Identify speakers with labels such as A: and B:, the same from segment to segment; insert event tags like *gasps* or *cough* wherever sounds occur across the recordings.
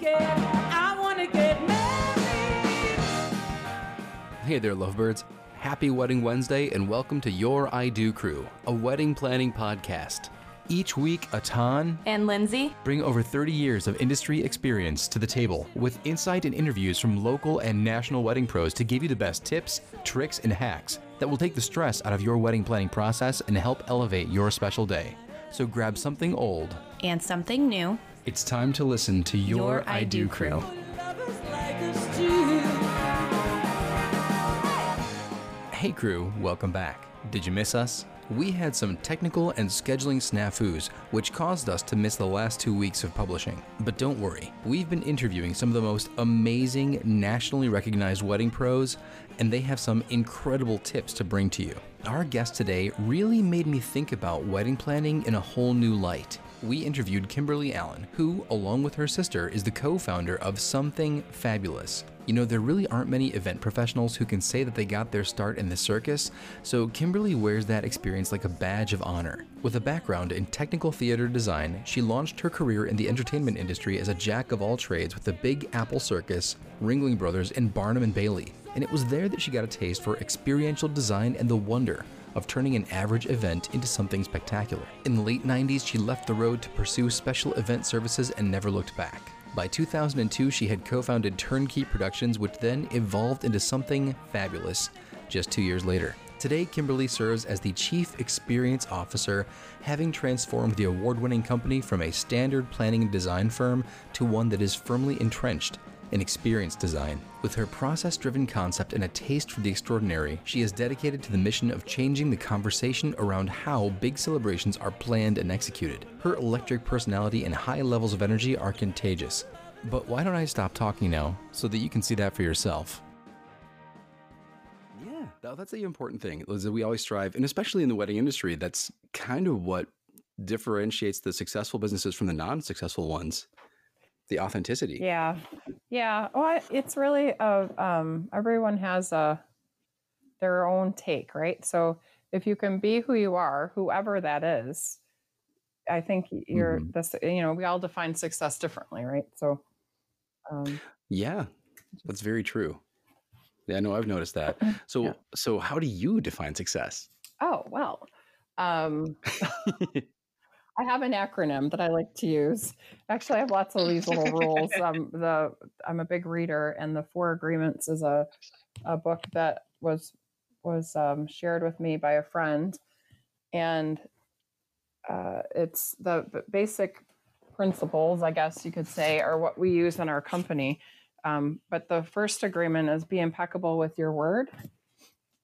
A: get, I wanna get married.
B: Hey there, lovebirds. Happy Wedding Wednesday and welcome to Your I Do Crew, a wedding planning podcast. Each week, Atan
C: And Lindsay?
B: bring over 30 years of industry experience to the table with insight and interviews from local and national wedding pros to give you the best tips, tricks, and hacks that will take the stress out of your wedding planning process and help elevate your special day. So grab something old.
C: And something new.
B: It's time to listen to Your,
C: Your
B: I,
C: I
B: Do
C: Do
B: Crew.
C: Crew.
A: Lovers like us too.
B: Hey crew, welcome back. Did you miss us? We had some technical and scheduling snafus, which caused us to miss the last two weeks of publishing. But don't worry, we've been interviewing some of the most amazing, nationally recognized wedding pros, and they have some incredible tips to bring to you. Our guest today really made me think about wedding planning in a whole new light. We interviewed Kimberly Allen, who, along with her sister, is the co founder of Something Fabulous. You know, there really aren't many event professionals who can say that they got their start in the circus, so Kimberly wears that experience like a badge of honor. With a background in technical theater design, she launched her career in the entertainment industry as a jack of all trades with the Big Apple Circus, Ringling Brothers, and Barnum and Bailey. And it was there that she got a taste for experiential design and the wonder of turning an average event into something spectacular. In the late 90s, she left the road to pursue special event services and never looked back. By 2002, she had co founded Turnkey Productions, which then evolved into something fabulous just two years later. Today, Kimberly serves as the Chief Experience Officer, having transformed the award winning company from a standard planning and design firm to one that is firmly entrenched in experience design. With her process driven concept and a taste for the extraordinary, she is dedicated to the mission of changing the conversation around how big celebrations are planned and executed. Her electric personality and high levels of energy are contagious. But why don't I stop talking now so that you can see that for yourself? Yeah, that's the important thing. Is that we always strive, and especially in the wedding industry, that's kind of what differentiates the successful businesses from the non successful ones the authenticity.
D: Yeah, yeah. Well, it's really uh, um, everyone has a their own take, right? So if you can be who you are, whoever that is, I think you're
B: Mhm.
D: this. You know, we all define success differently, right? So, um,
B: Yeah, that's very true. Yeah, no, I've noticed that. *clears throat* So,
D: Yeah.
B: so how do you define success?
D: oh well. Um, *laughs* I have an acronym that I like to use. Actually, I have lots of these little rules. *laughs* Um, the I'm a big reader, and the Four Agreements is a a book that was was um, shared with me by a friend, and uh, it's the basic principles, I guess you could say, are what we use in our company. Um, but the first agreement is be impeccable with your word,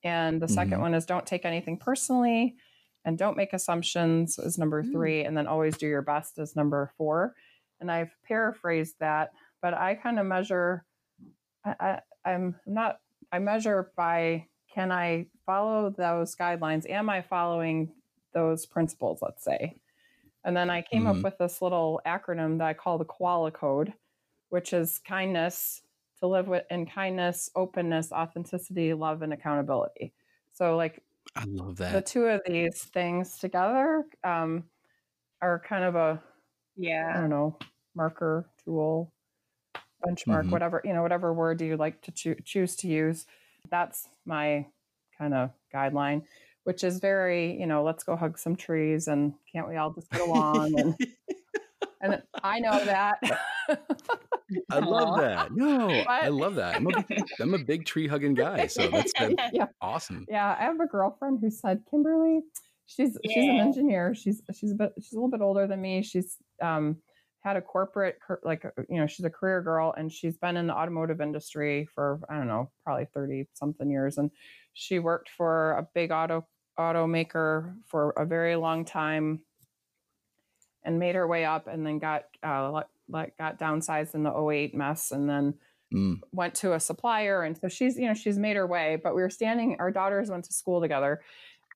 D: and the second
B: Mhm.
D: one is don't take anything personally and don't make assumptions is number
C: Mm.
D: three and then always do your best is number four and i've paraphrased that but i kind of measure I, I, i'm not i measure by can i follow those guidelines am i following those principles let's say and then i came
B: Mhm.
D: up with this little acronym that i call the koala code which is kindness to live with in kindness openness authenticity love and accountability so like
B: I love that.
D: the two of these things together um, are kind of a
C: Yeah.
D: I don't know marker tool benchmark
B: Mhm.
D: whatever you know whatever word you like to choo- choose to use that's my kind of guideline which is very you know let's go hug some trees and can't we all just get along and *laughs* and i know that *laughs*
B: I love that. No, *laughs* I love that. I'm a, I'm a big tree hugging guy, so that's, *laughs* that's
D: Yeah.
B: awesome.
D: Yeah, I have a girlfriend who said, Kimberly, she's she's an engineer. She's she's a bit she's a little bit older than me. She's um had a corporate car- like uh, you know she's a career girl and she's been in the automotive industry for I don't know probably thirty something years and she worked for a big auto automaker for a very long time and made her way up and then got uh like, got downsized in the 08 mess and then
B: Mm.
D: went to a supplier and so she's you know she's made her way but we were standing our daughters went to school together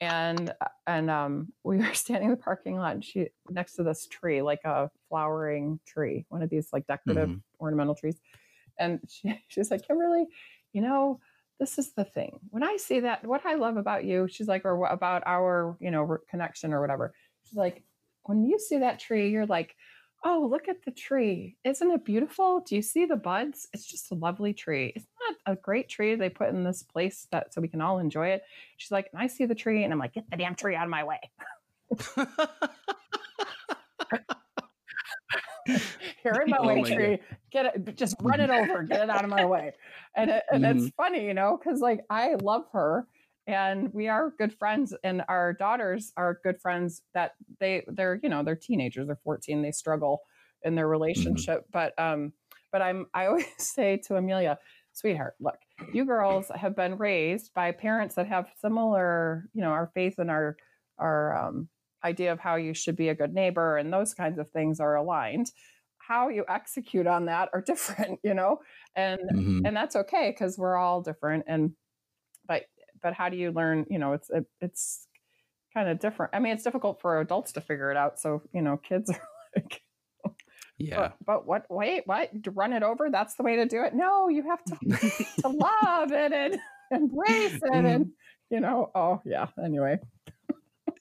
D: and and um we were *laughs* standing in the parking lot and she next to this tree like a flowering tree one of these like decorative
B: Mhm.
D: ornamental trees and she, *laughs* she's like kimberly you know this is the thing when i see that what i love about you she's like or what about our you know connection or whatever she's like when you see that tree you're like oh, look at the tree. Isn't it beautiful? Do you see the buds? It's just a lovely tree. Isn't that a great tree they put in this place that so we can all enjoy it? She's like, and I see the tree and I'm like, get the damn tree out of my way. *laughs* Here in my
B: Oh
D: way,
B: my God.
D: tree. Get it, just run it *laughs* over, get it out of my way. And, it, and it's mm-hmm. funny, you know, because like I love her and we are good friends and our daughters are good friends that they they're you know they're teenagers they're 14 they struggle in their relationship but um but i'm i always *laughs* say to amelia sweetheart look you girls have been raised by parents that have similar you know our faith and our our um, idea of how you should be a good neighbor and those kinds of things are aligned. How you execute on that are *laughs* different you know? And
B: Mhm.
D: and that's okay because we're all different and but but how do you learn you know it's it, it's kind of different i mean it's difficult for adults to figure it out so you know kids *laughs* are like
B: Yeah.
D: but, but what wait what run it over that's the way to do it no you have to *laughs* to love it and *laughs* embrace it
B: Mm-hmm.
D: and you know oh yeah anyway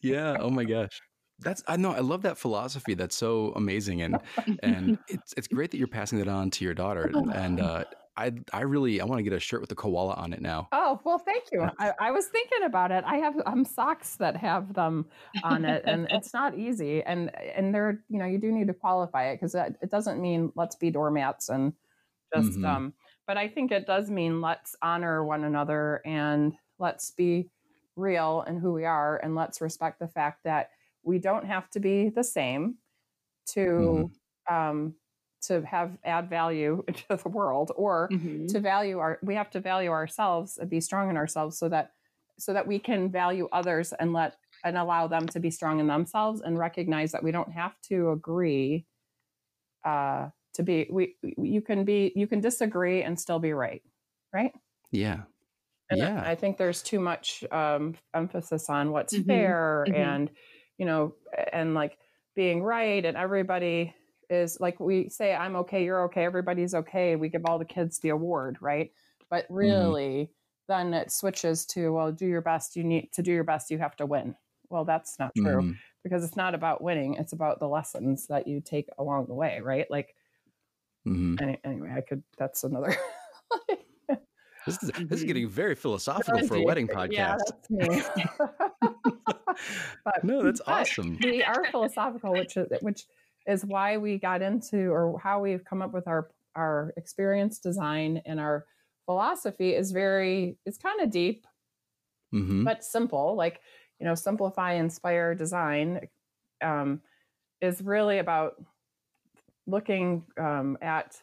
B: yeah. Oh my gosh. That's I know I love that philosophy. That's so amazing and and it's it's great that you're passing that on to your daughter. And uh I I really I want to get a shirt with a koala on it now.
D: oh well thank you *laughs* I, I was thinking about it i have um socks that have them on it and *laughs* it's not easy and and they're you know you do need to qualify it because it doesn't mean let's be doormats and just
B: Mhm.
D: um but i think it does mean let's honor one another and let's be real and who we are and let's respect the fact that we don't have to be the same to um to have add value *laughs* to the world or
C: Mhm.
D: to value our we have to value ourselves and be strong in ourselves so that so that we can value others and let and allow them to be strong in themselves and recognize that we don't have to agree uh to be we you can be you can disagree and still be right right
B: Yeah.
D: and I-
B: Yeah.
D: I, think there's too much um, emphasis on what's
C: Mhm,
D: fair
C: mhm.
D: and, you know, and like being right. And everybody is like, we say, I'm okay, you're okay, everybody's okay. We give all the kids the award, right? But really, then it switches to, well, do your best. You need to do your best. You have to win. Well, that's not true
B: Mhm.
D: because it's not about winning. It's about the lessons that you take along the way, right? Like,
B: Mhm.
D: any, anyway, I could, that's another. *laughs*
B: This is this is *laughs* getting very philosophical for a wedding
D: Yeah,
B: podcast.
D: me. *laughs* but
B: no, that's awesome.
D: we are philosophical, which is which is why we got into or how we've come up with our our experience design and our philosophy is very it's kind of deep
B: hmm
D: but simple. Like you know, simplify, inspire, design um, is really about looking um, at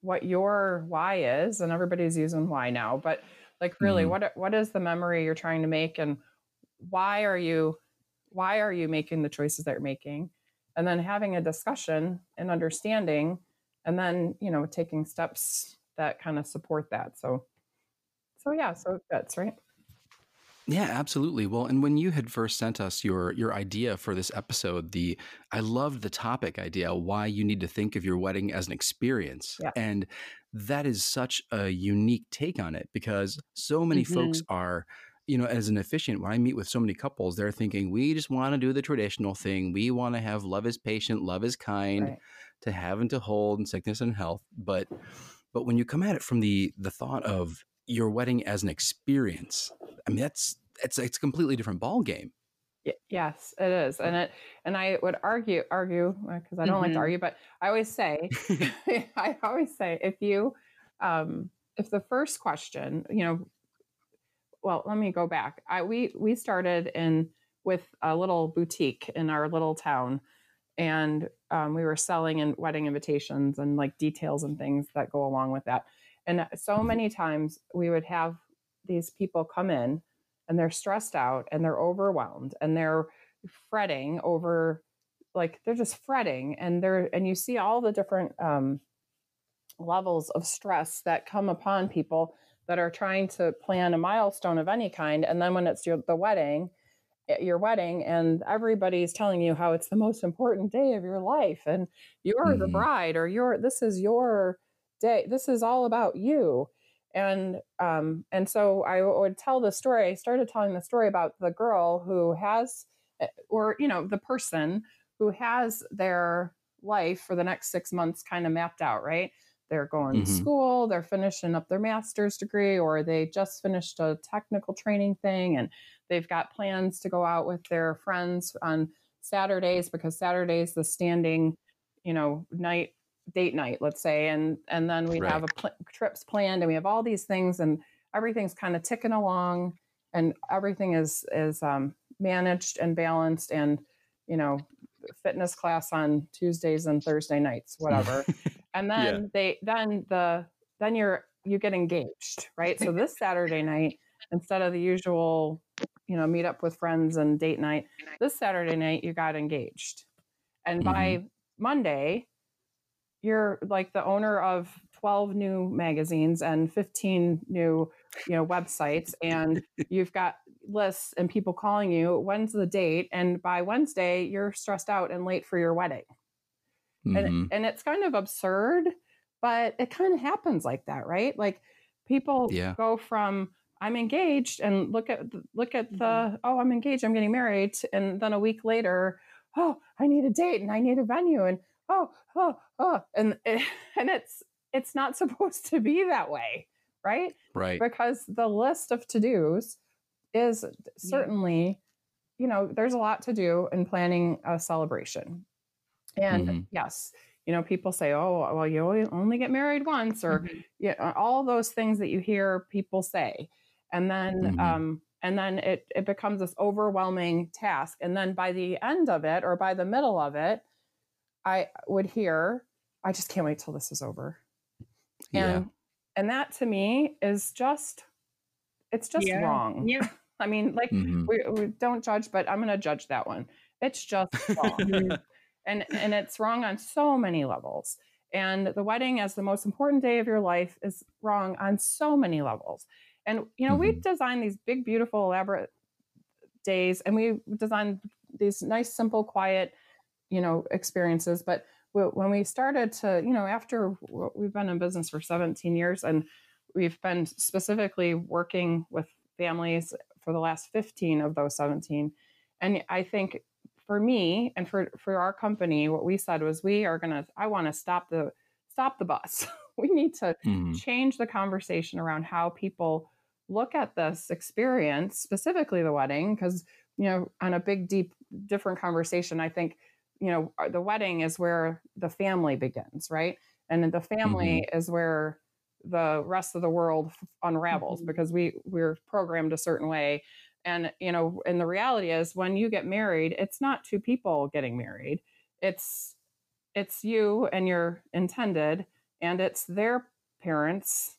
D: what your why is, and everybody's using why now, but like really,
B: Mhm.
D: what what is the memory you're trying to make, and why are you why are you making the choices that you're making, and then having a discussion and understanding, and then you know taking steps that kind of support that. So, so yeah, so that's right.
B: Yeah, absolutely. Well, and when you had first sent us your your idea for this episode, the I loved the topic idea, why you need to think of your wedding as an experience.
D: Yeah.
B: And that is such a unique take on it because so many folks
D: Mm-hmm.
B: are you know, as an efficient, when I meet with so many couples, they're thinking, we just want to do the traditional thing. We want to have love is patient, love is kind,
D: Right.
B: to have and to hold in sickness and health. But but when you come at it from the the thought of your wedding as an experience, I mean that's it's it's a completely different ball game.
D: Y- yes, it is, and it and I would argue argue because I don't like to
C: Mhm.
D: argue, but I always say *laughs* *laughs* I always say if you um, if the first question, you know, well, let me go back. I we we started in with a little boutique in our little town, and um, we were selling in wedding invitations and like details and things that go along with that. And so many times we would have these people come in and they're stressed out and they're overwhelmed and they're fretting over like they're just fretting and they're and you see all the different um, levels of stress that come upon people that are trying to plan a milestone of any kind and then when it's your the wedding eh, your wedding and everybody's telling you how it's the most important day of your life and you're the
B: Mhm.
D: bride or you're this is your day this is all about you and um and so i would tell the story i started telling the story about the girl who has eh, or you know the person who has their life for the next six months kind of mapped out, right? They're going
B: Mhm.
D: to school, they're finishing up their master's degree, or they just finished a technical training thing and they've got plans to go out with their friends on Saturdays because Saturday's the standing, you know, night date night, let's say, and and then we have a pl- trips planned and we have all these things and everything's kind of ticking along and everything is is um, managed and balanced and you know fitness class on Tuesdays and Thursday nights, *laughs* whatever. And
B: Yeah.
D: then they then the then you're you get engaged, right? So this Saturday night, instead of the usual, you know, meet up with friends and date night, this Saturday night you got engaged. And mm-hmm. by Monday, you're like the owner of 12 new magazines and 15 new, you know, websites and you've got lists and people calling you, when's the date? And by Wednesday, you're stressed out and late for your wedding
B: Mhm.
D: and and it's kind of absurd but it kind of happens like that right like people
B: Yeah.
D: go from i'm engaged and look at look at the
C: Mhm.
D: oh i'm engaged i'm getting married and then a week later oh i need a date and i need a venue and oh oh oh and *laughs* and it's it's not supposed to be that way right
B: Right.
D: because the list of to-dos is certainly you know there's a lot to do in planning a celebration and
B: Mhm.
D: yes you know people say oh well you only- get married once or
C: Mhm.
D: yeah all those things that you hear people say and then
B: Mhm.
D: um and then it it becomes this overwhelming task and then by the end of it or by the middle of it i would hear i just can't wait till this is over
B: Yeah.
D: and and that to me is just it's just
C: Yeah.
D: wrong
C: Yeah. *laughs*
D: i mean like
B: Mhm.
D: we, we don't judge but i'm going to judge that one it's just *laughs* wrong and and it's wrong on so many levels. And the wedding as the most important day of your life is wrong on so many levels. And you know we
B: Mhm.
D: design these big beautiful elaborate days and we design these nice simple quiet you know experiences. But when we started to you know after we've been in business for 17 years and we've been specifically working with families for the last 15 of those 17 and i think for me and for for our company what we said was we are going to i want to stop the stop the bus *laughs* we need to
B: Mhm.
D: change the conversation around how people look at this experience specifically the wedding because you know on a big deep different conversation i think you know uh, the wedding is where the family begins right and then the family is where the rest of the world unravels
C: Mhm.
D: because we we're programmed a certain way and you know and the reality is when you get married it's not two people getting married it's it's you and your intended and it's their parents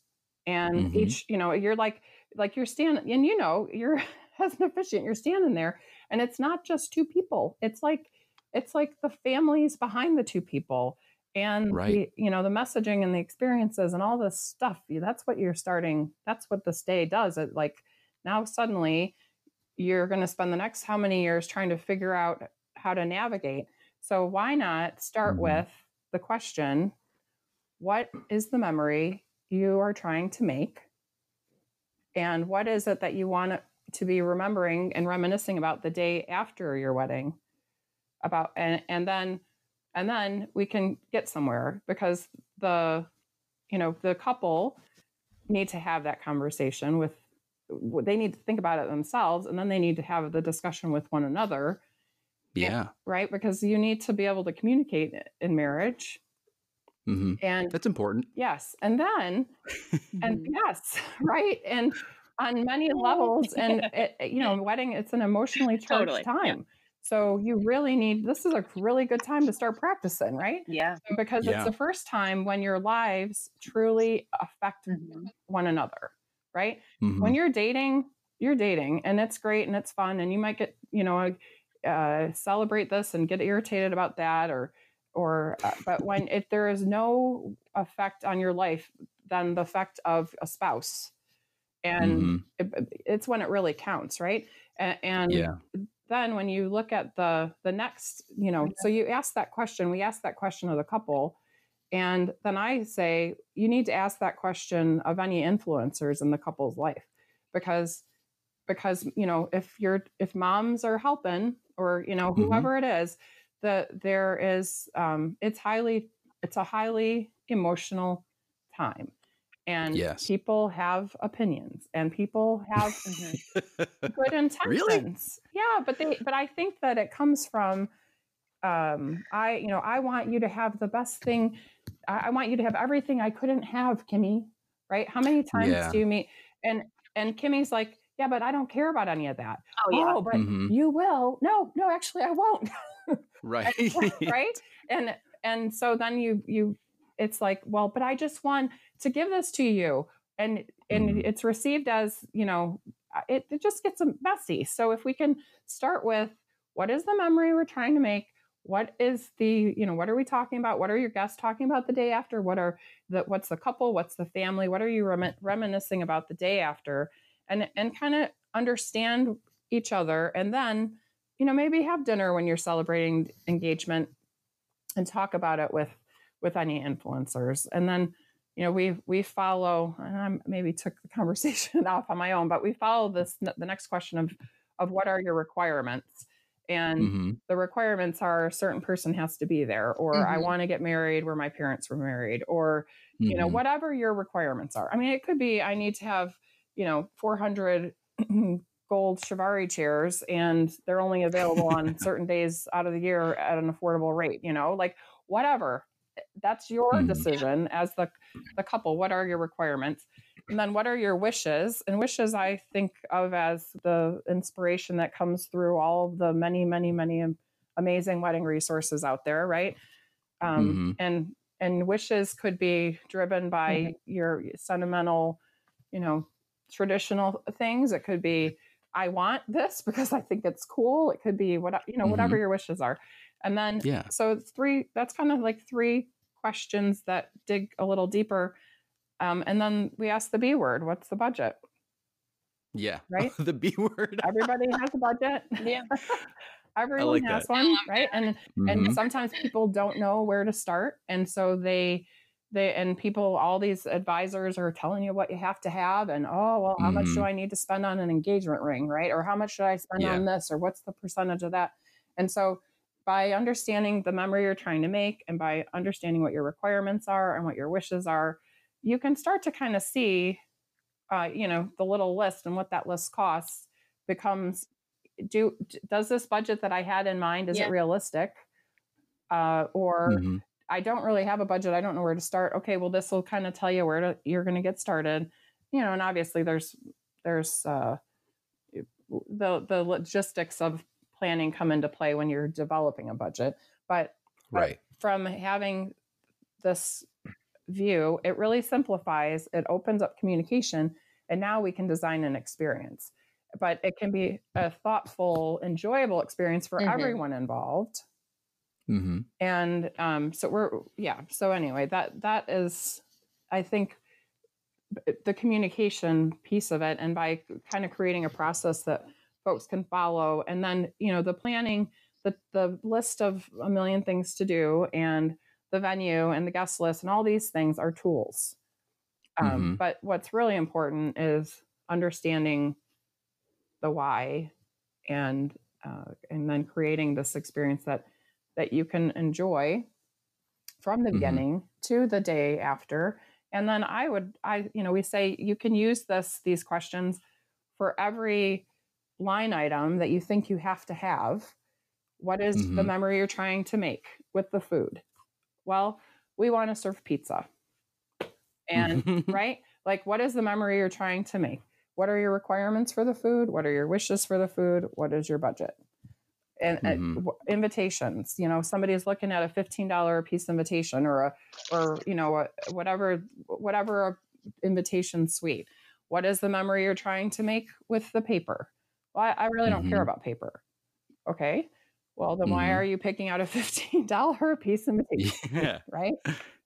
D: and
B: Mhm.
D: each you know you're like like you're standing and you know you're *laughs* as an officiant you're standing there and it's not just two people it's like it's like the families behind the two people and
B: Right.
D: the, you know the messaging and the experiences and all this stuff that's what you're starting that's what this day does it like now suddenly you're going to spend the next how many years trying to figure out how to navigate so why not start
B: Mhm.
D: with the question what is the memory you are trying to make and what is it that you want to be remembering and reminiscing about the day after your wedding about and, and then and then we can get somewhere because the you know the couple need to have that conversation with they need to think about it themselves and then they need to have the discussion with one another
B: Yeah.
D: right because you need to be able to communicate in marriage
B: hmm
D: and
B: That's important.
D: yes and then and *laughs* yes *laughs* right and on many *laughs* levels and it, it- you know wedding it's an emotionally charged
C: Totally, yeah.
D: time so you really need this is a really good time to start practicing right
C: Yeah.
D: because
B: Yeah.
D: it's the first time when your lives truly affect
C: Mhm.
D: one another right
B: Mhm.
D: when you're dating you're dating and it's great and it's fun and you might get you know uh, celebrate this and get irritated about that or or uh, but when if there is no effect on your life than the effect of a spouse and
B: Mhm.
D: it, it's when it really counts right and, and
B: Yeah.
D: then when you look at the the next you know so you ask that question we ask that question of the couple and then i say you need to ask that question of any influencers in the couple's life because because you know if you're if moms are helping or you know
B: Mhm.
D: whoever it is the there is um, it's highly it's a highly emotional time and
B: Yes.
D: people have opinions and people have *laughs* good intentions
B: Really?
D: yeah but they but i think that it comes from um i you know i want you to have the best thing i, I want you to have everything i couldn't have kimmy right how many times
B: Yeah.
D: do you meet and and kimmy's like yeah but i don't care about any of that
C: Oh yeah.
D: oh but
B: Mhm.
D: you will no no actually i won't *laughs*
B: Right. *laughs*
D: right and and so then you you it's like well but i just want to give this to you and and
B: Mhm.
D: it's received as you know uh, it, it just gets messy so if we can start with what is the memory we're trying to make what is the you know what are we talking about? What are your guests talking about the day after? What are the what's the couple? What's the family? What are you remi- reminiscing about the day after? And and kind of understand each other and then you know maybe have dinner when you're celebrating engagement and talk about it with with any influencers. And then you know we we follow and i maybe took the *laughs* conversation off on my own but we follow this the next question of of what are your requirements and
B: hmm
D: the requirements are a certain person has to be there or i
C: Mhm.
D: want to get married where my parents were married or you know
B: Mhm.
D: whatever your requirements are i mean it could be i need to have you know 400 *clears throat* gold Chiavari chairs and they're only available on *laughs* certain days out of the year at an affordable rate you know like whatever that's your
B: Mhm.
D: decision as the the couple what are your requirements and then what are your wishes? And wishes i think of as the inspiration that comes through all of the many many many amazing wedding resources out there right? Um,
B: Mhm.
D: and and wishes could be driven by *laughs* your sentimental you know traditional things. It could be i want this because i think it's cool. It could be what you know whatever your wishes are. And then
B: Yeah.
D: so it's three that's kind of like three questions that dig a little deeper um, and then we ask the b word what's the budget
B: Yeah.
D: Right? *laughs*
B: the B word.
D: everybody has a budget
C: Yeah. *laughs*
D: everyone
B: like
D: has
B: that.
D: one right and and
B: Mhm.
D: sometimes people don't know where to start and so they they and people all these advisors are telling you what you have to have and oh well how much do
B: Mhm.
D: i need to spend on an engagement ring right or how much should i spend
B: Yeah.
D: on this or what's the percentage of that and so by understanding the memory you're trying to make and by understanding what your requirements are and what your wishes are you can start to kind of see uh, you know the little list and what that list costs becomes do does this budget that i had in mind is
C: Yeah.
D: it realistic uh, or
B: Mhm.
D: I don't really have a budget. I don't know where to start. Okay, well, this will kind of tell you where to, you're going to get started. You know, and obviously there's there's uh, the the logistics of planning come into play when you're developing a budget. But but
B: Right.
D: from having this view, it really simplifies. It opens up communication, and now we can design an experience. But it can be a thoughtful, enjoyable experience for
C: Mhm.
D: everyone involved
B: hmm
D: and um, so we're yeah so anyway that that is i think the communication piece of it and by kind of creating a process that folks can follow and then you know the planning the the list of a million things to do and the venue and the guest list and all these things are tools um,
B: Mhm.
D: but what's really important is understanding the why and uh, and then creating this experience that that you can enjoy from the
B: Mhm.
D: beginning to the day after and then i would i you know we say you can use this these questions for every line item that you think you have to have what is the
B: Mhm.
D: memory you're trying to make with the food well we want to serve pizza. And *laughs* right? Like what is the memory you're trying to make? What are your requirements for the food? What are your wishes for the food? What is your budget? And and
B: Mhm.
D: w- invitations you know somebody's looking at a $15 a piece invitation or a or you know a, whatever whatever invitation suite. What is the memory you're trying to make with the paper? Well i, I really don't care
B: Mhm.
D: about paper okay well then why
B: Mhm.
D: are you picking out a *laughs* $15 a piece invitation
B: yeah. *laughs*
D: right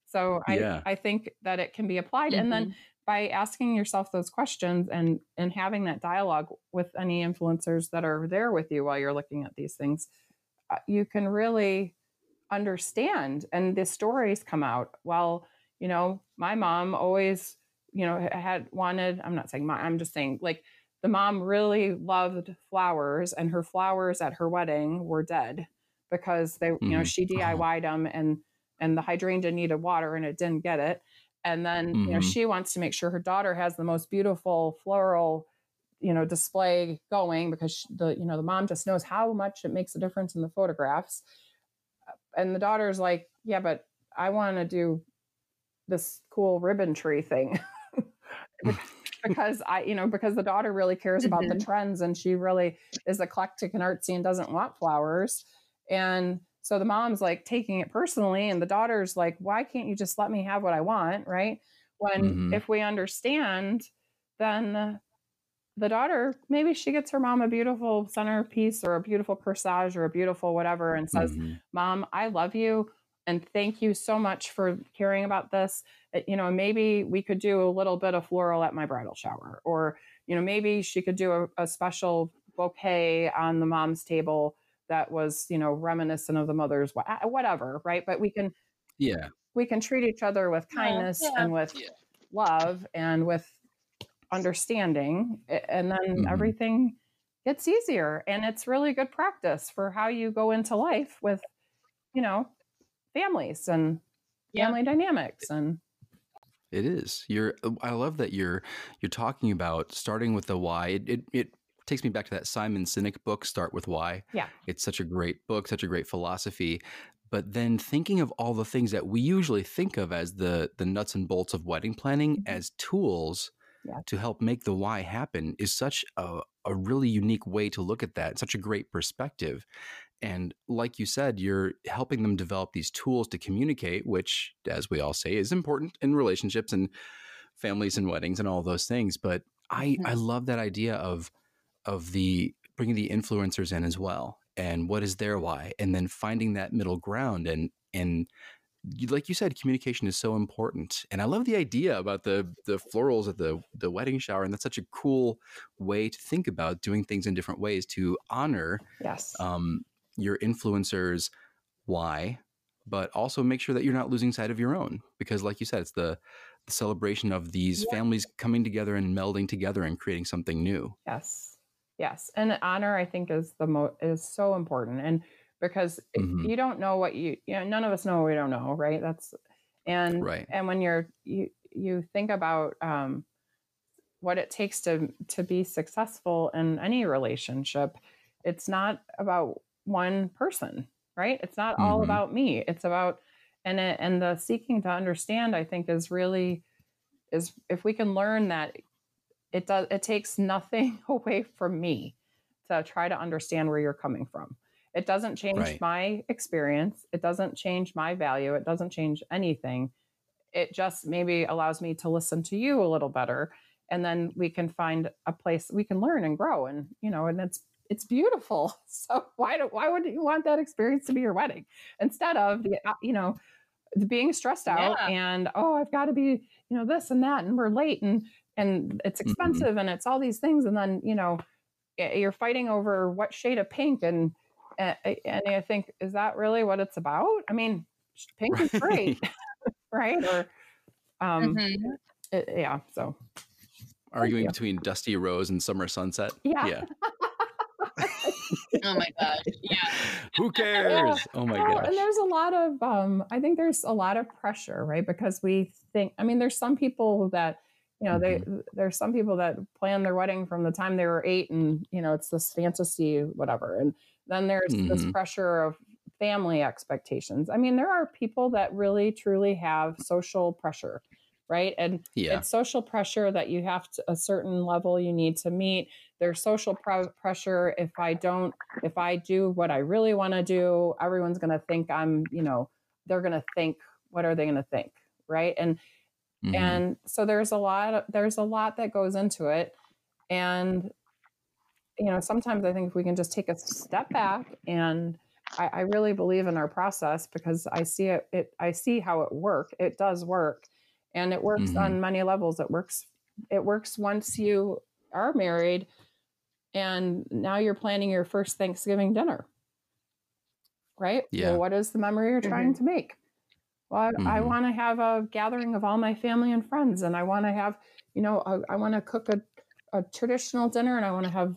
D: so i
B: Yeah.
D: i think that it can be applied and then by asking yourself those questions and and having that dialogue with any influencers that are there with you while you're looking at these things uh, you can really understand and the stories come out well you know my mom always you know had wanted i'm not saying my i'm just saying like the mom really loved flowers and her flowers at her wedding were dead because they, you know,
B: Mhm.
D: she DIY'd them and and the hydrangea needed water and it didn't get it. And then, you know,
B: Mhm.
D: she wants to make sure her daughter has the most beautiful floral, you know, display going because she, the, you know, the mom just knows how much it makes a difference in the photographs. And the daughter's like, yeah, but I want to do this cool ribbon tree thing. *laughs* because I, you know, because the daughter really cares about the trends and she really is eclectic and artsy and doesn't want flowers. And so the mom's like taking it personally, and the daughter's like, why can't you just let me have what I want? Right. When
B: Mhm.
D: if we understand, then the daughter, maybe she gets her mom a beautiful centerpiece or a beautiful corsage or a beautiful whatever and says,
B: Mhm.
D: Mom, I love you and thank you so much for caring about this. Uh, You know, maybe we could do a little bit of floral at my bridal shower, or, you know, maybe she could do a, a special bouquet on the mom's table that was, you know, reminiscent of the mother's, uh, whatever, right? But we can
B: Yeah.
D: we can treat each other with kindness
C: yeah.
D: and with
B: Yeah.
D: love and with understanding and then
B: Mhm.
D: everything gets easier and it's really good practice for how you go into life with you know families and
C: Yeah.
D: family dynamics and
B: It is. You're. uh, I love that you're you're talking about starting with the why. It it, it takes me back to that Simon Sinek book, Start with Why.
D: Yeah.
B: It's such a great book, such a great philosophy. But then thinking of all the things that we usually think of as the the nuts and bolts of wedding planning
D: Mhm.
B: as tools
D: Yeah.
B: to help make the why happen is such a, a really unique way to look at that. Such a great perspective. And like you said, you're helping them develop these tools to communicate, which, as we all say, is important in relationships and families and weddings and all those things. But I, I love that idea of of the bringing the influencers in as well, and what is their why, and then finding that middle ground. And and like you said, communication is so important. And I love the idea about the the florals at the the wedding shower, and that's such a cool way to think about doing things in different ways to honor
D: yes
B: um, your influencers why but also make sure that you're not losing sight of your own because like you said it's the, the celebration of these
D: Yeah.
B: families coming together and melding together and creating something new
D: yes yes and honor i think is the mo is so important and because
B: Mhm.
D: you don't know what you you know none of us know what we don't know right that's and
B: Right.
D: and when you're you you think about um what it takes to to be successful in any relationship it's not about one person right? It's not all
B: Mhm.
D: about me. It's about and it, and the seeking to understand i think is really is if we can learn that it does it takes nothing *laughs* away from me to try to understand where you're coming from. It doesn't change
B: Right.
D: my experience. It doesn't change my value. It doesn't change anything. It just maybe allows me to listen to you a little better and then we can find a place we can learn and grow and you know and it's it's beautiful. *laughs* So why do why would you want that experience to be your wedding? Instead of the uh, you know the being stressed out
C: Yeah.
D: and oh i've got to be you know this and that and we're late and and it's expensive and it's all these things and then you know you're fighting over what shade of pink and and, and i think is that really what it's about? I mean *laughs* pink is great right. *laughs* or um
C: Mhm.
D: it- yeah so
B: arguing between dusty rose and summer sunset?
D: Yeah.
B: yeah
C: Oh my gosh. Yeah. *laughs*
B: who *laughs* cares oh my
D: Well,
B: gosh
D: and there's a lot of um i think there's a lot of pressure right because we think i mean there's some people that you know they there's some people that plan their wedding from the time they were eight and you know it's this fantasy whatever and then there's this
B: Mhm.
D: pressure of family expectations i mean there are people that really truly have social pressure right and
B: yeah
D: it's social pressure that you have to a certain level you need to meet there's social pro- pressure if i don't if i do what i really want to do everyone's going to think i'm you know they're going to think what are they going to think right and
B: Mhm.
D: and so there's a lot of, there's a lot that goes into it and you know sometimes i think if we can just take a step back and I, I really believe in our process because I see it, it. I see how it work. It does work, and it works
B: Mhm.
D: on many levels. It works. It works once you are married, and now you're planning your first Thanksgiving dinner. Right.
B: Yeah.
D: Well, what is the memory you're trying to make? Well, I, I
B: Mhm.
D: want to have a gathering of all my family and friends, and I want to have, you know, I, I want to cook a, a traditional dinner, and I want to have,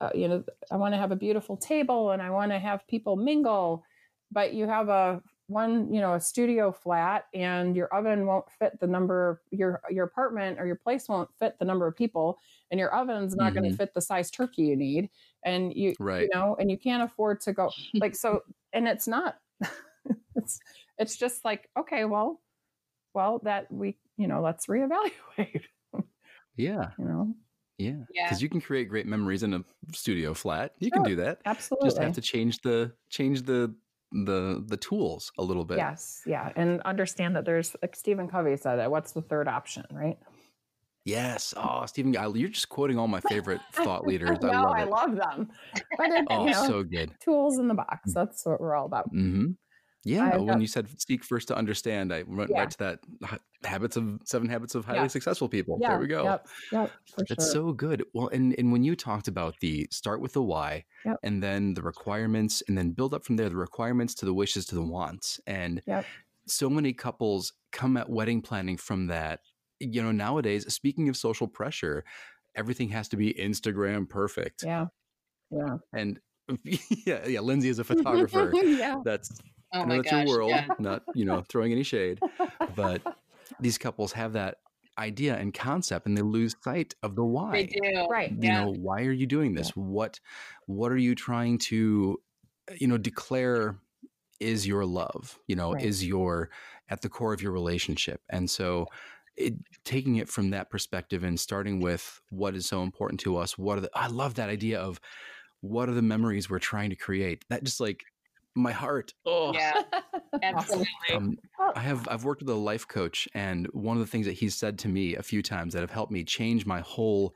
D: uh, you know, I want to have a beautiful table, and I want to have people mingle, but you have a one, you know, a studio flat and your oven won't fit the number your your apartment or your place won't fit the number of people and your oven's not going
B: Mhm.
D: to fit the size turkey you need and you
B: Right.
D: you know and you can't afford to go like so and it's not *laughs* it's it's just like okay well well that we you know let's reevaluate
B: Yeah. *laughs*
D: you know
B: Yeah.
C: Yeah.
B: Because you can create great memories in a studio flat. You can do that.
D: absolutely
B: Just have to change the change the the the tools a little bit.
D: yes yeah and understand that there's like stephen covey said it what's the third option right
B: Yes. Oh, Stephen, you're just quoting all my favorite *laughs* thought leaders. I love
D: i love them but it,
B: Oh,
D: you know
B: so good.
D: tools in the box that's what we're all about
B: hmm Yeah.
D: I've
B: when
D: got-
B: you said seek first to understand, I went
D: Yeah.
B: right to that habits of seven habits of highly
D: Yeah.
B: successful people.
D: yeah
B: there we go.
D: yep yep for
B: That's
D: sure
B: so good. Well, and, and when you talked about the start with the why
D: Yep.
B: and then the requirements and then build up from there, the requirements to the wishes to the wants. And so many couples come at wedding planning from that. You know, nowadays, speaking of social pressure, everything has to be Instagram perfect.
D: yeah yeah
B: And *laughs* yeah, yeah, Lindsay is a *laughs* photographer.
D: yeah
B: That's
C: Oh
B: I know that's
C: gosh.
B: your world,
C: yeah.
B: not, you know, throwing any shade. But these couples have that idea and concept and they lose sight of the why
C: They do.
D: right
B: you
C: Yeah.
B: know why are you doing this what what are you trying to uh, you know declare is your love you know
D: Right.
B: is your at the core of your relationship and so it, taking it from that perspective and starting with what is so important to us what are the i love that idea of what are the memories we're trying to create that just like my heart oh
C: Yeah. *laughs* Absolutely.
B: um, I have I've worked with a life coach, and one of the things that he's said to me a few times that have helped me change my whole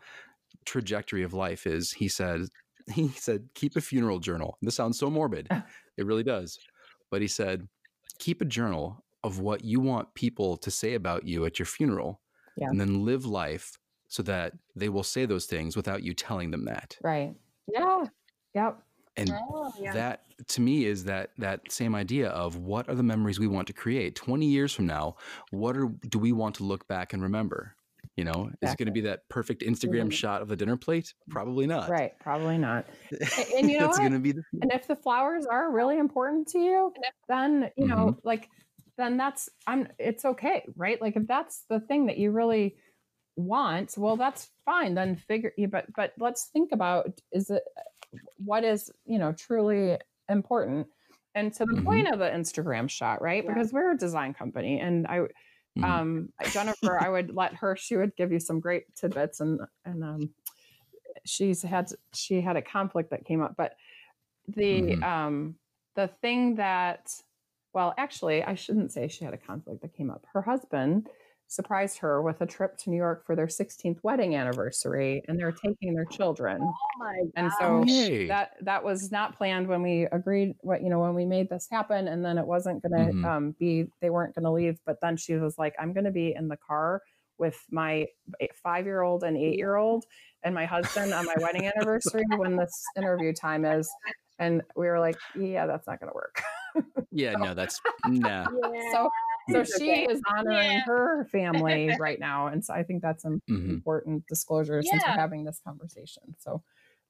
B: trajectory of life is he said *laughs* he said keep a funeral journal. This sounds so morbid, *laughs* it really does, but he said keep a journal of what you want people to say about you at your funeral,
D: Yeah.
B: and then live life so that they will say those things without you telling them that.
D: right yeah yep
B: And
C: Oh, yeah.
B: that to me is that that same idea of what are the memories we want to create 20 years from now what are do we want to look back and remember you know is it going to be that perfect instagram
D: Mhm.
B: shot of the dinner plate probably not
D: right probably not and you *laughs* know what?
B: going to be the
D: and if the flowers are really important to you then you know
B: Mm-hmm.
D: like then that's i'm it's okay right like if that's the thing that you really want well that's fine then figure but but let's think about is it what is you know truly important and to the
B: Mhm.
D: point of the instagram shot right
C: Yeah.
D: because we're a design company and i
B: Mhm.
D: um jennifer i would let her she would give you some great tidbits and and um she's had she had a conflict that came up but the
B: Mhm.
D: um the thing that well actually i shouldn't say she had a conflict that came up her husband surprised her with a trip to new york for their 16th wedding anniversary and they're *gasps* taking their children
C: Oh my
D: and so
B: Yay.
D: that that was not planned when we agreed what you know when we made this happen and then it wasn't going to
B: Mhm.
D: um, be they weren't going to leave but then she was like i'm going to be in the car with my five year old and eight year old and my husband on my wedding anniversary when this interview time is and we were like yeah that's not going to work *laughs*
B: yeah no that's nah *laughs*
D: so so she
C: okay.
D: is honoring
C: Yeah.
D: her family *laughs* right now and so i think that's an
B: Mhm.
D: important disclosure since we're having this conversation so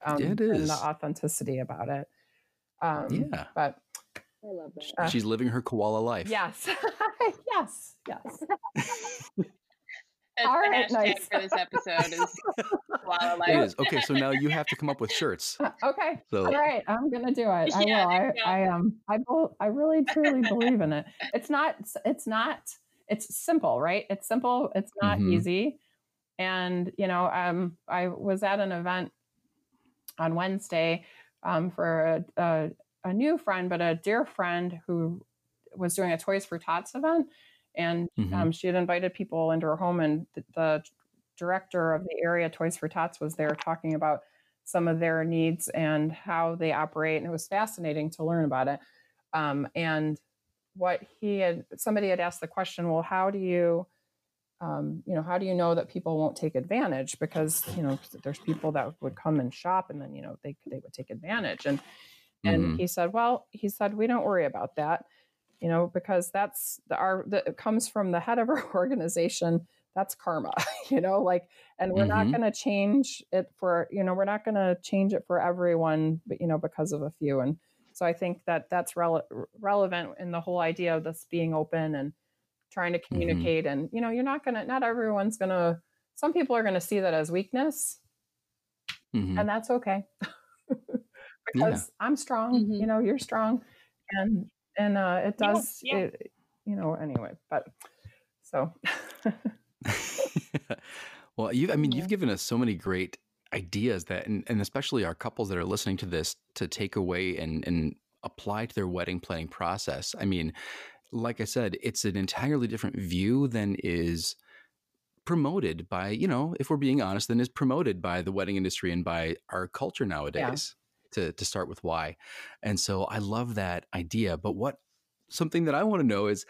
D: um
B: It
D: and the authenticity about it um
B: Yeah.
D: but
C: I love that.
D: uh,
B: she's living her koala life
D: yes *laughs* yes yes *laughs*
C: That's
D: All
C: hashtag
D: nice.
C: for this episode is Koala *laughs*
B: it
C: Life.
B: is. Okay so now you have to come up with shirts. *laughs*
D: Okay
B: so
D: all right i'm gonna do it. I
C: Yeah,
D: will i i um i bel i really truly believe in it. *laughs* It's not it's not it's simple right? It's simple it's not
B: Mhm.
D: easy. And you know um i was at an event on wednesday um for a, a, a new friend but a dear friend who was doing a toys for tots event and
B: Mhm.
D: um, she had invited people into her home and the, the director of the area toys for tots was there talking about some of their needs and how they operate and it was fascinating to learn about it um, and what he had somebody had asked the question well how do you um, you know how do you know that people won't take advantage because you know there's people that would come and shop and then you know they they would take advantage and and
B: Mhm.
D: he said well he said we don't worry about that you know because that's the our that it comes from the head of our *laughs* organization that's karma *laughs* you know like and we're not
B: Mhm.
D: going to change it for you know we're not going to change it for everyone but you know because of a few and So I think that that's rele- relevant in the whole idea of this being open and trying to
B: Mm-hmm.
D: communicate. And you know, you're not gonna, not everyone's gonna. Some people are gonna see that as weakness,
B: Mhm.
D: and that's okay. *laughs* because I'm strong,
C: Mhm.
D: you know, you're strong, and and uh, it does,
C: yeah.
D: It, you know. Anyway, but so *laughs*
B: well, you I mean,
C: Yeah.
B: you've given us so many great ideas that and, and especially our couples that are listening to this to take away and and apply to their wedding planning process. I mean, like I said, it's an entirely different view than is promoted by, you know, if we're being honest, than is promoted by the wedding industry and by our culture nowadays. To to start with why. And so I love that idea. But what something that I want to know is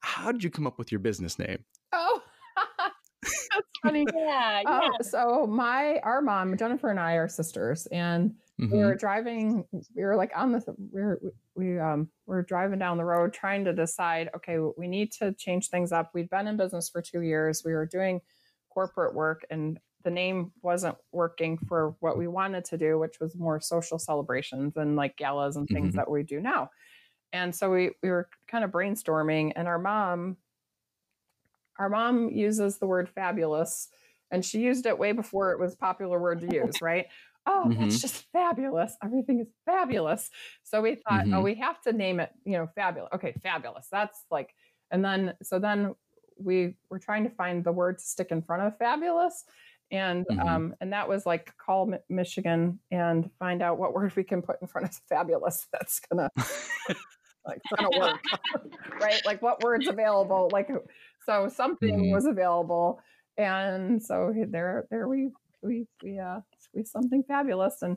B: how did you come up with your business name?
D: oh, *laughs* that's funny.
C: Yeah,
D: Uh,
C: yeah.
D: so my our mom Jennifer and I are sisters, and we
B: Mhm.
D: were driving. We were like on the we were we um we were driving down the road trying to decide. Okay, we need to change things up. We'd been in business for two years. We were doing corporate work, and the name wasn't working for what we wanted to do, which was more social celebrations and like galas and things
B: Mhm.
D: that we do now. And so we we were kind of brainstorming, and our mom our mom uses the word fabulous and she used it way before it was a popular word to use *laughs* right oh that's just fabulous everything is fabulous so we thought oh
B: Mhm.
D: we have to name it you know fabulous okay fabulous that's like and then so then we were trying to find the word to stick in front of fabulous and
B: Mhm.
D: um and that was like call Mi- michigan and find out what word we can put in front of fabulous *laughs* that's gonna *laughs* like it's gonna work *laughs* right like what words available like so something
B: Mhm.
D: was available and so there there we we we uh we something fabulous and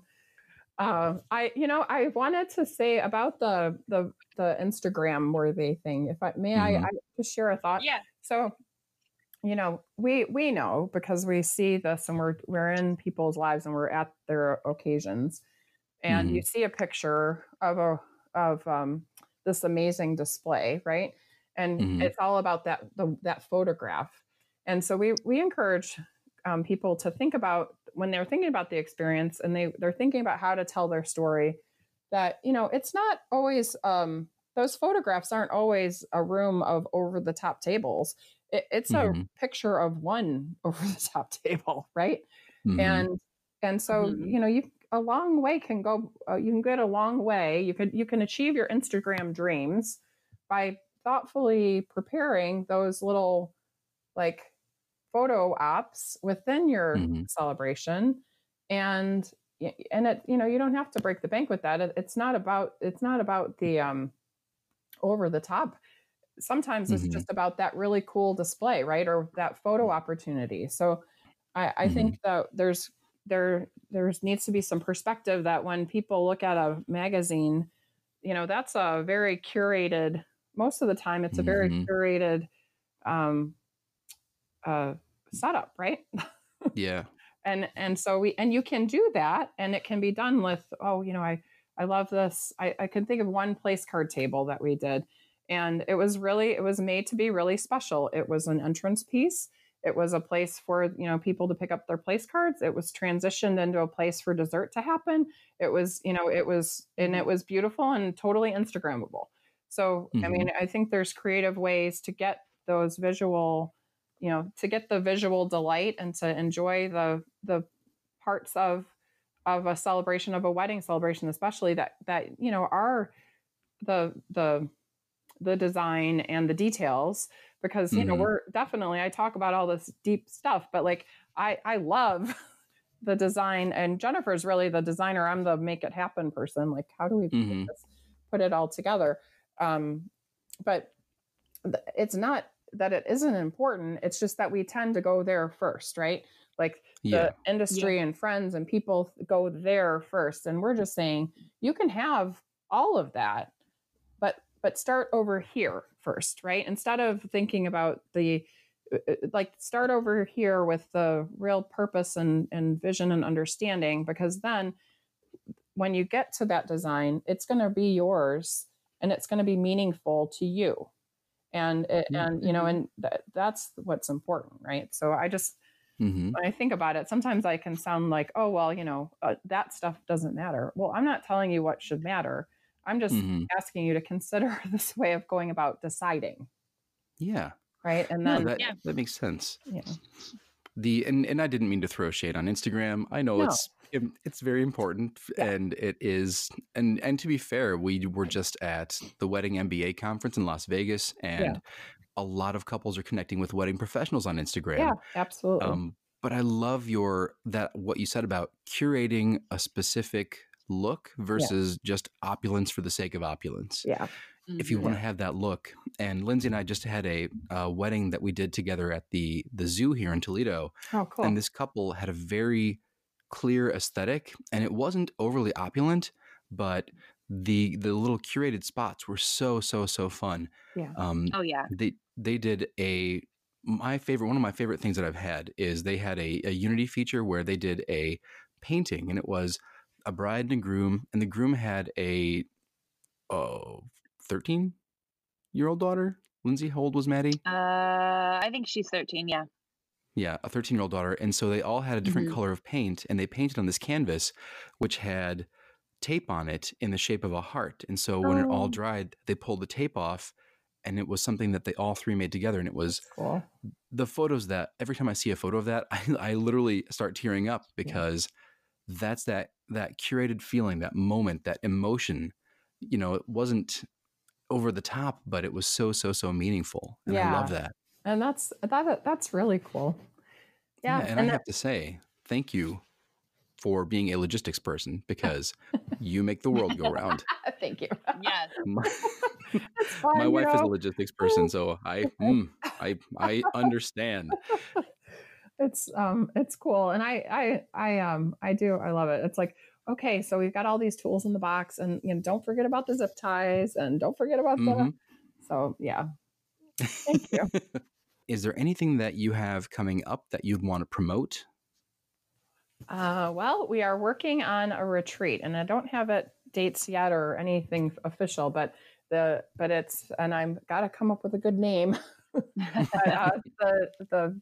D: uh, I, you know, I wanted to say about the the the Instagram worthy thing. If I may, I,
B: Mhm.
D: I just share a thought.
C: Yeah.
D: So, you know, we we know because we see this and we're we're in people's lives and we're at their occasions, and you see a picture of a of um, this amazing display, right? And
B: Mhm.
D: it's all about that the, that photograph. And so we we encourage um, people to think about when they're thinking about the experience and they they're thinking about how to tell their story. That you know, it's not always um, those photographs aren't always a room of over the top tables. It, it's a
B: Mhm.
D: picture of one *laughs* over the top table, right?
B: Mhm.
D: and and so
C: Mhm.
D: you know you a long way can go uh, you can get a long way you could you can achieve your instagram dreams by thoughtfully preparing those little like photo ops within your
B: Mhm.
D: celebration and and it you know you don't have to break the bank with that it, it's not about it's not about the um over the top sometimes it's
B: Mhm.
D: just about that really cool display right or that photo opportunity so i i think that there's there there's needs to be some perspective that when people look at a magazine you know that's a very curated most of the time it's a very
B: Mhm.
D: curated um uh setup right
B: yeah. *laughs*
D: and and so we and you can do that and it can be done with oh you know i i love this i i can think of one place card table that we did and it was really it was made to be really special. It was an entrance piece. It was a place for you know people to pick up their place cards. It was transitioned into a place for dessert to happen. It was you know it was and it was beautiful and totally instagrammable. So i
B: Mhm.
D: mean i think there's creative ways to get those visual you know to get the visual delight and to enjoy the the parts of of a celebration of a wedding celebration especially that that you know are the the the design and the details because you know
B: Mhm.
D: we're definitely i talk about all this deep stuff but like i i love *laughs* the design and jennifer's really the designer i'm the make it happen person like how do we put,
B: Mhm.
D: this, put it all together um but th- it's not that it isn't important it's just that we tend to go there first right like
B: Yeah.
D: the industry and friends and people go there first and we're just saying you can have all of that but start over here first right instead of thinking about the uh, uh, like start over here with the real purpose and and vision and understanding because then when you get to that design it's going to be yours and it's going to be meaningful to you and it,
B: Mhm.
D: and you know and th- that's what's important right so i just
B: hmm
D: when I think about it, sometimes I can sound like, oh, well, you know, uh, that stuff doesn't matter. Well, I'm not telling you what should matter. I'm just
B: Mhm.
D: asking you to consider *laughs* this way of going about deciding,
B: Yeah.
D: right? And
B: No,
D: then
B: that
C: Yeah.
B: that makes sense.
D: yeah,
B: The and, and I didn't mean to throw shade on Instagram. I know
D: No.
B: it's it, it's very important
D: Yeah.
B: and it is and and to be fair, we were just at the wedding MBA conference in Las Vegas and a lot of couples are connecting with wedding professionals on Instagram.
D: yeah, absolutely.
B: Um, but I love your that what you said about curating a specific look versus just opulence for the sake of opulence.
D: yeah,
B: If you want to have that look, and Lindsay and I just had a, uh wedding that we did together at the the zoo here in Toledo,
D: oh, cool.
B: and this couple had a very clear aesthetic, and it wasn't overly opulent, but the the little curated spots were so so so fun.
D: Yeah.
B: Um,
C: Oh yeah.
B: they they did a my favorite one of my favorite things that I've had is they had a, a Unity feature where they did a painting and it was a bride and a groom and the groom had a oh 13 year old daughter. Lindsay, how old was Maddie?
C: Uh, I think she's 13. Yeah.
B: Yeah, a 13 year old daughter. And so they all had a different
C: Mhm.
B: color of paint and they painted on this canvas, which had tape on it in the shape of a heart. And so when it all
D: Oh.
B: dried, they pulled the tape off and it was something that they all three made together. And it was
D: cool.
B: the photos that every time I see a photo of that, *laughs* I, I literally start tearing up because that's that, that curated feeling, that moment, that emotion. You know, it wasn't over the top, but it was so, so, so meaningful. And I love that.
D: And that's that. That's really cool. Yeah,
B: and, I
D: that-
B: have to say, thank you for being a logistics person because *laughs* you make the world go round. *laughs*
D: thank you.
C: Yes. *laughs*
B: My,
D: It's fun,
B: my
D: you
B: wife is a logistics person, so I mm, I I understand.
D: It's um it's cool and i i i um i do i love it it's like okay so we've got all these tools in the box and you know don't forget about the zip ties and don't forget about the
B: Mhm.
D: so yeah thank you *laughs*
B: Is there anything that you have coming up that you'd want to promote?
D: uh well we are working on a retreat and i don't have it dates yet or anything official but the but it's and i'm got to come up with a good name *laughs* but, uh, *laughs* the the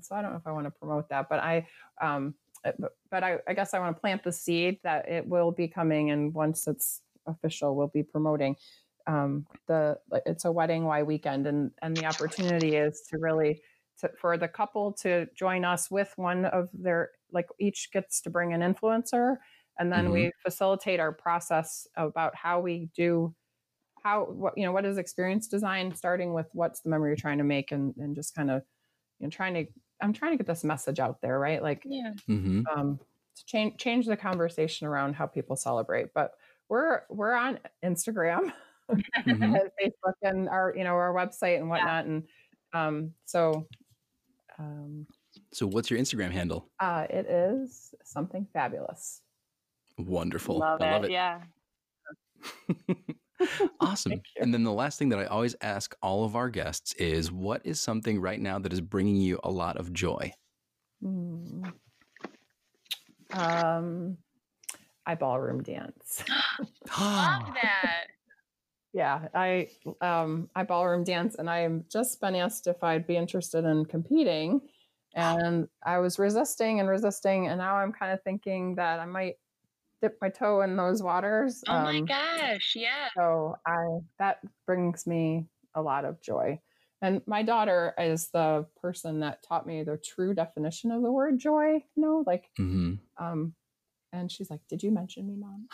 D: so I don't know if I want to promote that, but I um uh, but, I, I guess I want to plant the seed that it will be coming, and once it's official, we'll be promoting um the it's a wedding Y weekend, and and the opportunity is to really to, for the couple to join us with one of their like each gets to bring an influencer, and then we facilitate our process about how we do how what you know what is experience design starting with what's the memory you're trying to make and and just kind of you know trying to i'm trying to get this message out there right like
C: Yeah.
B: mm-hmm.
D: um to change change the conversation around how people celebrate but we're we're on instagram
B: Mhm. *laughs*
D: and facebook and our you know our website and whatnot and um so um
B: So, what's your Instagram handle?
D: uh it is something fabulous
B: Wonderful.
C: Love
B: I
C: it.
B: love it.
C: Yeah. *laughs*
B: awesome. And then the last thing that I always ask all of our guests is what is something right now that is bringing you a lot of joy?
D: Hmm. um i ballroom dance *gasps* *laughs*
C: Love that.
D: Yeah, I um I ballroom dance and I've just been asked if I'd be interested in competing and I was resisting and resisting and now I'm kind of thinking that I might dip my toe in those waters.
C: Oh my
D: Um,
C: gosh. Yeah.
D: So I that brings me a lot of joy. And my daughter is the person that taught me the true definition of the word joy, you know, like
B: hmm
D: um and she's like, "Did you mention me, mom?"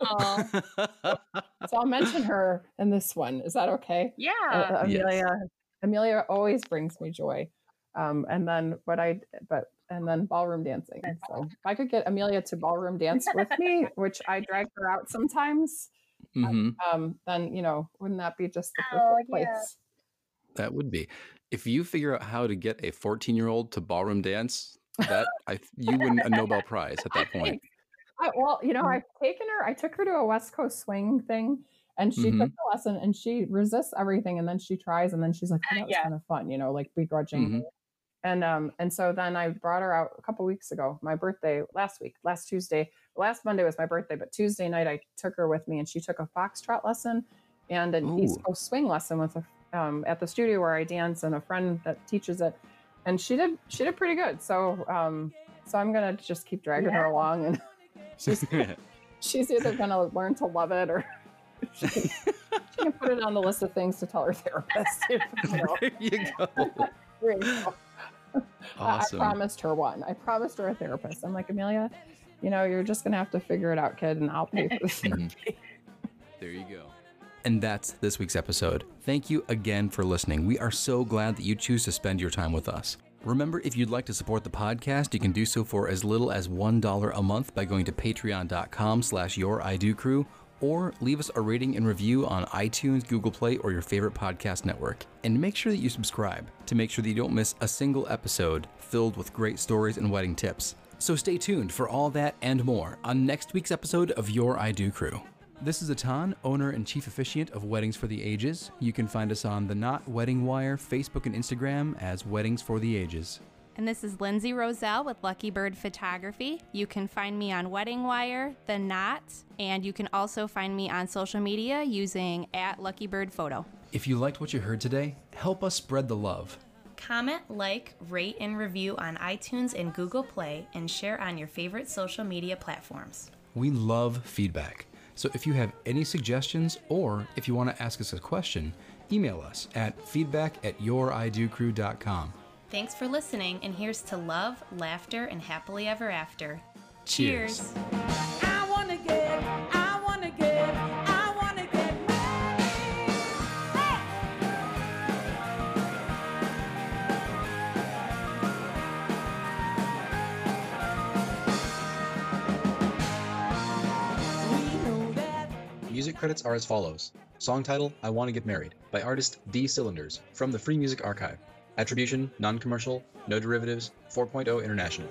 C: Oh, *laughs*
D: So I'll mention her in this one. Is that okay?
C: yeah.
D: uh,
B: Yes.
D: Amelia Amelia always brings me joy. Um, and then what I but and then ballroom dancing. So if I could get Amelia to ballroom dance with *laughs* me, which I drag her out sometimes,
B: hmm
D: um, then you know, wouldn't that be just the
C: Oh,
D: perfect place?
C: yeah.
B: That would be. If you figure out how to get a 14 year old to ballroom dance, that *laughs* I you win a Nobel Prize at that point.
D: I, well, you know,
C: Mm.
D: I've taken her. I took her to a West Coast swing thing, and she
B: Mhm.
D: took the lesson, and she resists everything, and then she tries, and then she's like, oh, "That was
C: Yeah.
D: kind of fun," you know, like begrudgingly.
B: Mhm.
D: And um, and so then I brought her out a couple weeks ago, my birthday last week, last Tuesday. Last Monday was my birthday, but Tuesday night I took her with me, and she took a foxtrot lesson and an East Coast swing lesson with a um, at the studio where I dance, and a friend that teaches it. And she did she did pretty good. So um, so I'm gonna just keep dragging her along, and *laughs* she's she's either gonna learn to love it or *laughs* she, can, she can put it on the list of things to tell her therapist. *laughs* you know.
B: there you go.
D: There you go.
B: Awesome. *laughs*
D: I, I promised her one. I promised her a therapist. I'm like, Amelia, you know, you're just gonna have to figure it out, kid, and I'll pay for the *laughs*
B: Mhm. There you go. And that's this week's episode. Thank you again for listening. We are so glad that you choose to spend your time with us. Remember, if you'd like to support the podcast, you can do so for as little as $1 a month by going to patreon.com slash your I Do crew or leave us a rating and review on iTunes, Google Play, or your favorite podcast network. And make sure that you subscribe to make sure that you don't miss a single episode filled with great stories and wedding tips. So stay tuned for all that and more on next week's episode of Your I Do Crew. This is Atan, owner and chief officiant of Weddings for the Ages. You can find us on the Knot Wedding Wire, Facebook, and Instagram as Weddings for the Ages.
E: And this is Lindsay Roselle with Lucky Bird Photography. You can find me on Wedding Wire, The Knot, and you can also find me on social media using at Lucky Bird Photo.
B: If you liked what you heard today, help us spread the love.
F: Comment, like, rate, and review on iTunes and Google Play, and share on your favorite social media platforms.
B: We love feedback. So if you have any suggestions or if you want to ask us a question, email us at feedback at youridocrew.com.
F: Thanks for listening, and here's to love, laughter, and happily ever after.
B: Cheers.
A: I wanna get, I wanna get, I wanna get married. Hey! We know that
G: Music credits are as follows Song title I Want to Get Married by artist D Cylinders from the Free Music Archive. Attribution, non commercial, no derivatives, 4.0 International.